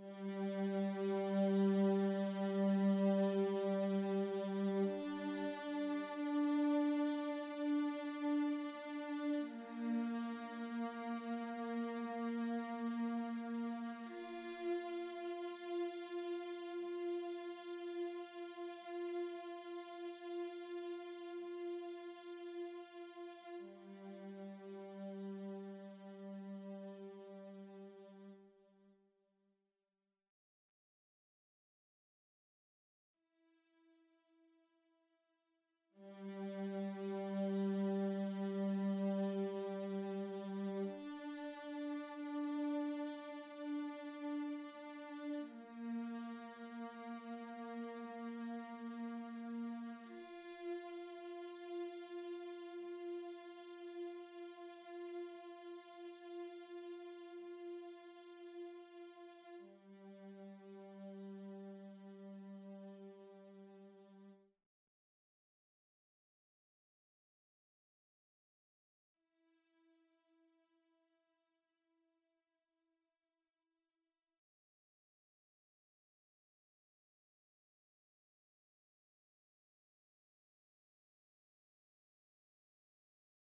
Mm-hmm.